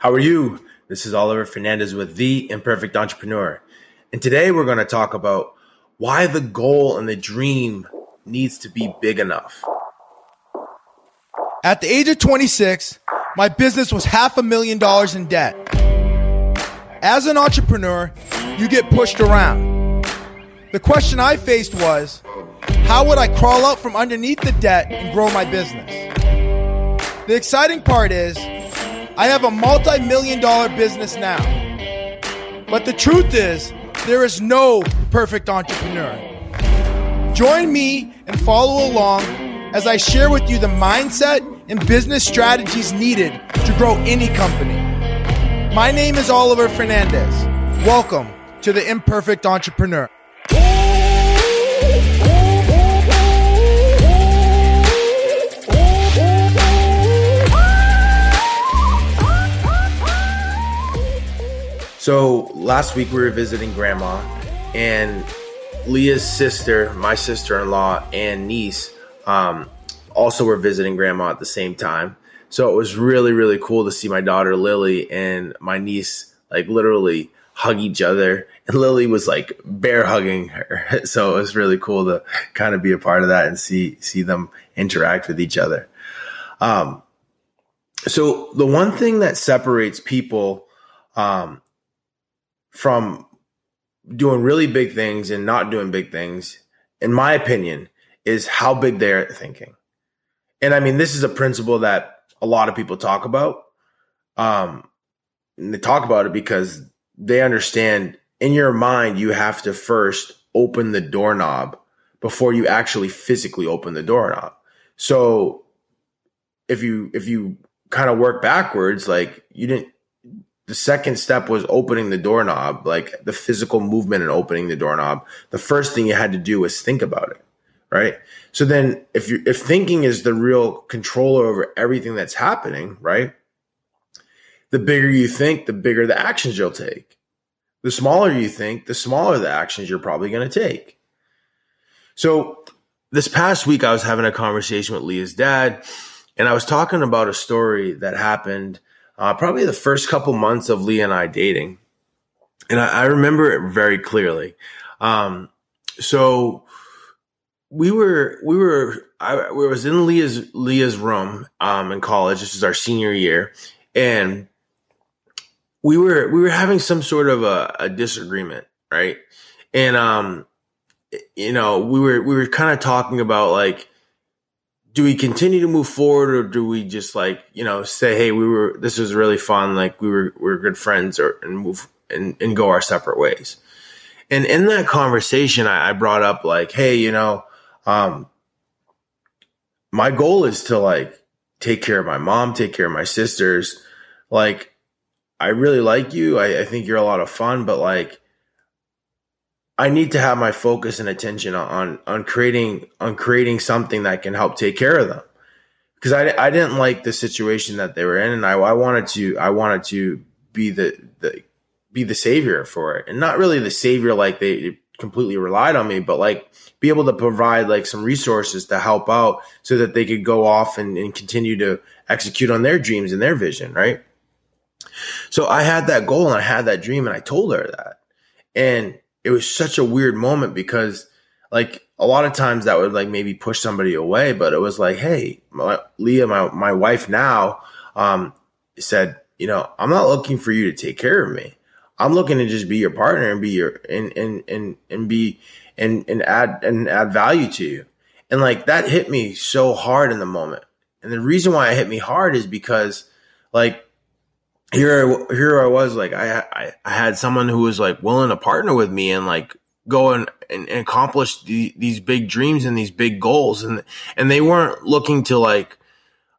How are you? This is Oliver Fernandez with The Imperfect Entrepreneur. And today we're going to talk about why the goal and the dream needs to be big enough. At the age of 26, my business was half a million dollars in debt. As an entrepreneur, you get pushed around. The question I faced was, how would I crawl out from underneath the debt and grow my business? The exciting part is, I have a multi million dollar business now. But the truth is, there is no perfect entrepreneur. Join me and follow along as I share with you the mindset and business strategies needed to grow any company. My name is Oliver Fernandez. Welcome to the Imperfect Entrepreneur. So last week we were visiting grandma, and Leah's sister, my sister in law, and niece um, also were visiting grandma at the same time. So it was really, really cool to see my daughter Lily and my niece like literally hug each other. And Lily was like bear hugging her. So it was really cool to kind of be a part of that and see see them interact with each other. Um, so the one thing that separates people um, from doing really big things and not doing big things, in my opinion, is how big they're thinking. And I mean, this is a principle that a lot of people talk about. Um, they talk about it because they understand in your mind, you have to first open the doorknob before you actually physically open the doorknob. So if you, if you kind of work backwards, like you didn't, the second step was opening the doorknob, like the physical movement and opening the doorknob. The first thing you had to do was think about it, right? So then, if you if thinking is the real controller over everything that's happening, right? The bigger you think, the bigger the actions you'll take. The smaller you think, the smaller the actions you're probably going to take. So this past week, I was having a conversation with Leah's dad, and I was talking about a story that happened uh, probably the first couple months of Leah and I dating. And I, I remember it very clearly. Um, so we were, we were, I, we was in Leah's, Leah's room, um, in college. This is our senior year. And we were, we were having some sort of a, a disagreement. Right. And, um, you know, we were, we were kind of talking about like, do we continue to move forward or do we just like you know say hey we were this was really fun like we were we are good friends or and move and, and go our separate ways? And in that conversation I, I brought up like hey you know um my goal is to like take care of my mom take care of my sisters. Like i really like you. I, I think you're a lot of fun but like I need to have my focus and attention on on creating on creating something that can help take care of them. Because I, I didn't like the situation that they were in and I, I wanted to I wanted to be the the be the savior for it. And not really the savior like they completely relied on me but like be able to provide like some resources to help out so that they could go off and, and continue to execute on their dreams and their vision right? So I had that goal and I had that dream and I told her that. And it was such a weird moment because like a lot of times that would like maybe push somebody away, but it was like, hey, my, Leah, my my wife now, um, said, you know, I'm not looking for you to take care of me. I'm looking to just be your partner and be your and and and and be and and add and add value to you. And like that hit me so hard in the moment. And the reason why it hit me hard is because like here, here I was like, I, I, I had someone who was like willing to partner with me and like go and, and, and accomplish the, these big dreams and these big goals. And, and they weren't looking to like,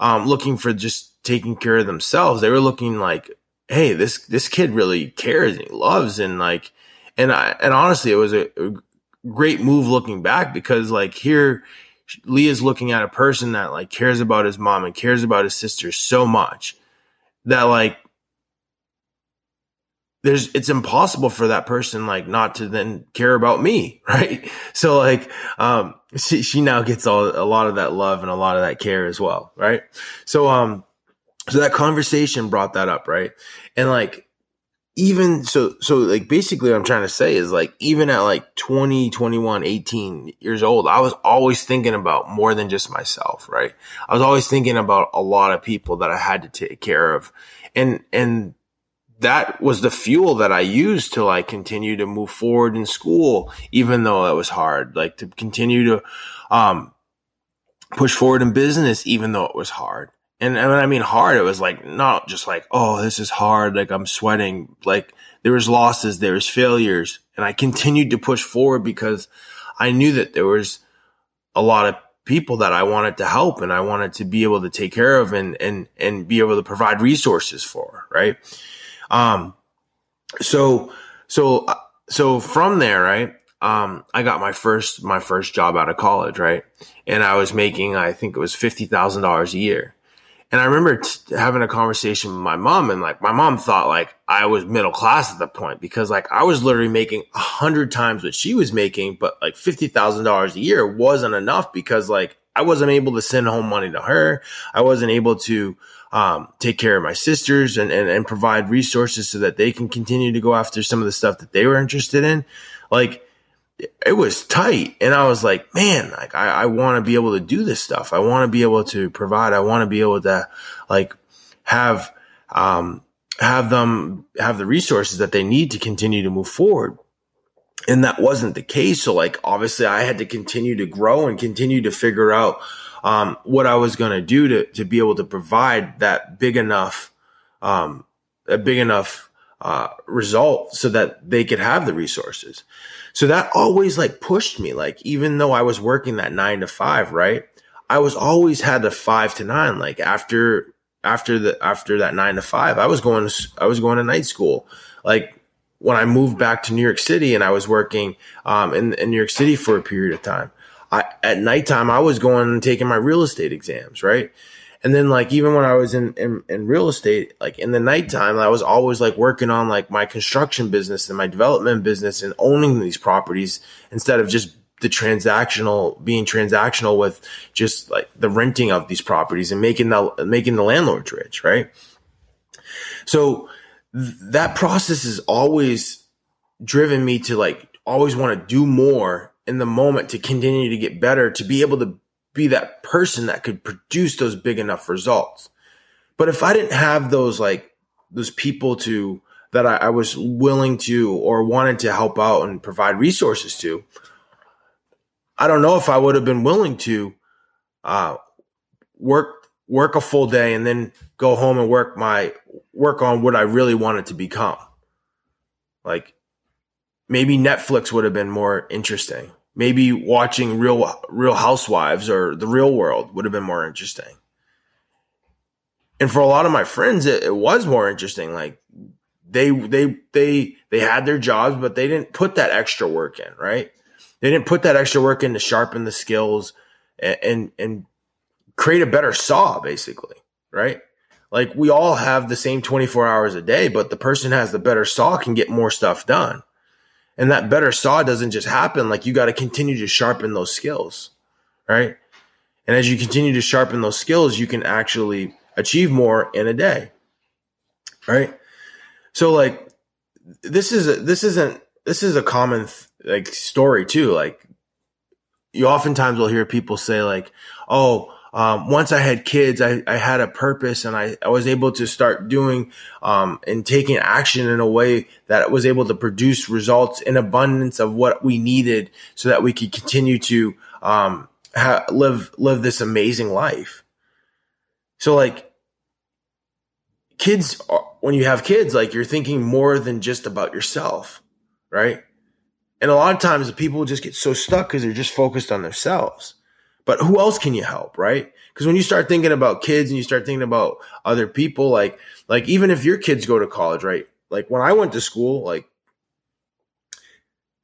um, looking for just taking care of themselves. They were looking like, Hey, this, this kid really cares and loves and like, and I, and honestly, it was a, a great move looking back because like here, Lee is looking at a person that like cares about his mom and cares about his sister so much that like there's it's impossible for that person like not to then care about me right so like um she, she now gets all, a lot of that love and a lot of that care as well right so um so that conversation brought that up, right? And like, even so, so like basically what I'm trying to say is like, even at like 20, 21, 18 years old, I was always thinking about more than just myself, right? I was always thinking about a lot of people that I had to take care of. And, and that was the fuel that I used to like continue to move forward in school, even though it was hard, like to continue to, um, push forward in business, even though it was hard. And, and when I mean hard, it was like not just like, oh, this is hard. Like I'm sweating. Like there was losses, there was failures, and I continued to push forward because I knew that there was a lot of people that I wanted to help and I wanted to be able to take care of and and and be able to provide resources for. Right. Um. So so so from there, right. Um, I got my first my first job out of college, right, and I was making I think it was fifty thousand dollars a year, and I remember t- having a conversation with my mom and like my mom thought like I was middle class at the point because like I was literally making a hundred times what she was making, but like $50,000 a year wasn't enough because like I wasn't able to send home money to her. I wasn't able to, um, take care of my sisters and, and, and provide resources so that they can continue to go after some of the stuff that they were interested in. Like, it was tight. And I was like, man, like I, I want to be able to do this stuff. I want to be able to provide. I want to be able to like have, um, have them have the resources that they need to continue to move forward. And that wasn't the case. So like, obviously I had to continue to grow and continue to figure out, um, what I was going to do to, to be able to provide that big enough, um, a big enough, uh, result so that they could have the resources. So that always like pushed me. Like, even though I was working that nine to five, right? I was always had the five to nine. Like after, after the, after that nine to five, I was going to, I was going to night school. Like when I moved back to New York City and I was working, um, in, in New York City for a period of time, I, at nighttime, I was going and taking my real estate exams, right? And then like even when I was in, in, in real estate, like in the nighttime, I was always like working on like my construction business and my development business and owning these properties instead of just the transactional being transactional with just like the renting of these properties and making the making the landlords rich, right? So th- that process has always driven me to like always want to do more in the moment to continue to get better to be able to be that person that could produce those big enough results. But if I didn't have those like those people to that I, I was willing to or wanted to help out and provide resources to, I don't know if I would have been willing to uh, work work a full day and then go home and work my work on what I really wanted to become. Like maybe Netflix would have been more interesting. Maybe watching real real housewives or the real world would have been more interesting. And for a lot of my friends it, it, was more interesting. Like they they they they had their jobs but they didn't put that extra work in right? They didn't put that extra work in to sharpen the skills and and, and create a better saw basically right like we all have the same 24 hours a day but the person has the better saw can get more stuff done and that better saw doesn't just happen. Like you got to continue to sharpen those skills, right? And as you continue to sharpen those skills, you can actually achieve more in a day, right? So like this is a, this isn't this is a common th- like story too. Like you oftentimes will hear people say like, "Oh, um, once I had kids, I, I had a purpose and I, I was able to start doing um, and taking action in a way that was able to produce results in abundance of what we needed so that we could continue to um, ha- live live this amazing life. So like kids, are, when you have kids, like you're thinking more than just about yourself, right? And a lot of times people just get so stuck because they're just focused on themselves. But who else can you help, right? Because when you start thinking about kids and you start thinking about other people, like like even if your kids go to college, right? Like when I went to school, like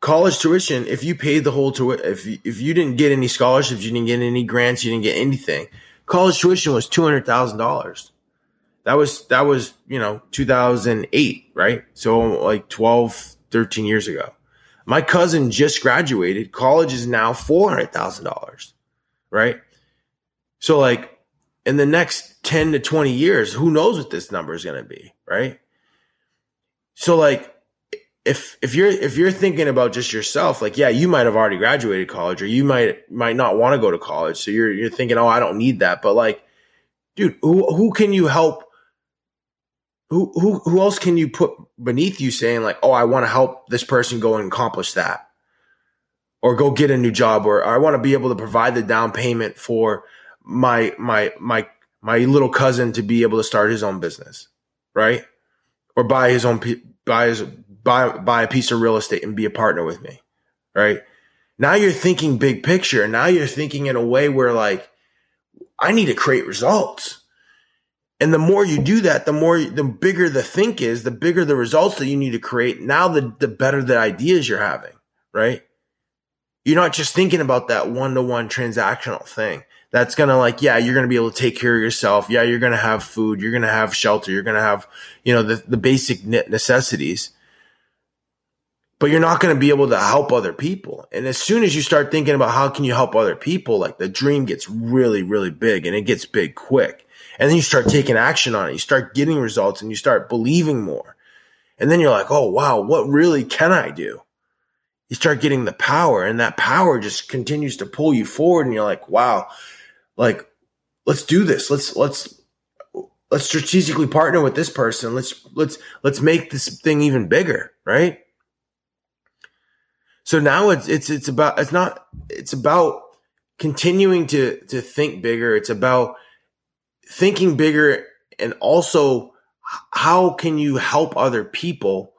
college tuition, if you paid the whole tuition, if if you didn't get any scholarships, you didn't get any grants, you didn't get anything. College tuition was two hundred thousand dollars. That was that was you know two thousand eight, right? So like 12, 13 years ago. My cousin just graduated. College is now four hundred thousand dollars right? So like in the next 10 to 20 years, who knows what this number is going to be, right? So like if if you're if you're thinking about just yourself, like yeah, you might have already graduated college or you might might not want to go to college. So you're you're thinking, "Oh, I don't need that." But like dude, who who can you help who who who else can you put beneath you saying like, "Oh, I want to help this person go and accomplish that." Or go get a new job or I want to be able to provide the down payment for my my my my little cousin to be able to start his own business, right? Or buy his own buy his buy buy a piece of real estate and be a partner with me, right? Now you're thinking big picture. Now you're thinking in a way where like I need to create results. And the more you do that, the more, the bigger the think is, the bigger the results that you need to create. Now, the, the better the ideas you're having, right? You're not just thinking about that one to one transactional thing. That's going to like, yeah, you're going to be able to take care of yourself. Yeah, you're going to have food. You're going to have shelter. You're going to have, you know, the, the basic necessities but you're not going to be able to help other people. And as soon as you start thinking about how can you help other people, like the dream gets really, really big and it gets big quick. And then you start taking action on it. You start getting results and you start believing more. And then you're like, oh, wow, what really can I do? You start getting the power and that power just continues to pull you forward. And you're like, wow, like, let's do this. Let's, let's, let's strategically partner with this person. Let's, let's, let's make this thing even bigger. Right. So now it's it's it's about it's not it's about continuing to to think bigger. It's about thinking bigger and also how can you help other people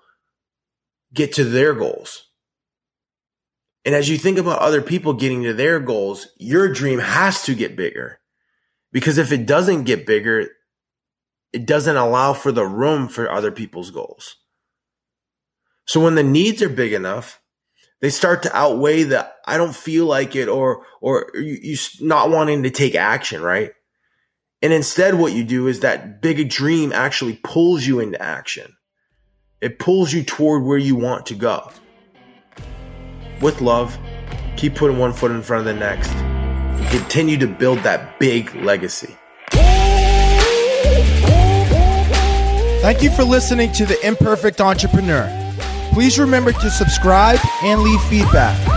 get to their goals? And as you think about other people getting to their goals, your dream has to get bigger. Because if it doesn't get bigger, it doesn't allow for the room for other people's goals. So when the needs are big enough, they start to outweigh the I don't feel like it or or you, you not wanting to take action, right? And instead, what you do is that big dream actually pulls you into action. It pulls you toward where you want to go. With love, keep putting one foot in front of the next. And continue to build that big legacy. Thank you for listening to The Imperfect Entrepreneur. Please remember to subscribe and leave feedback.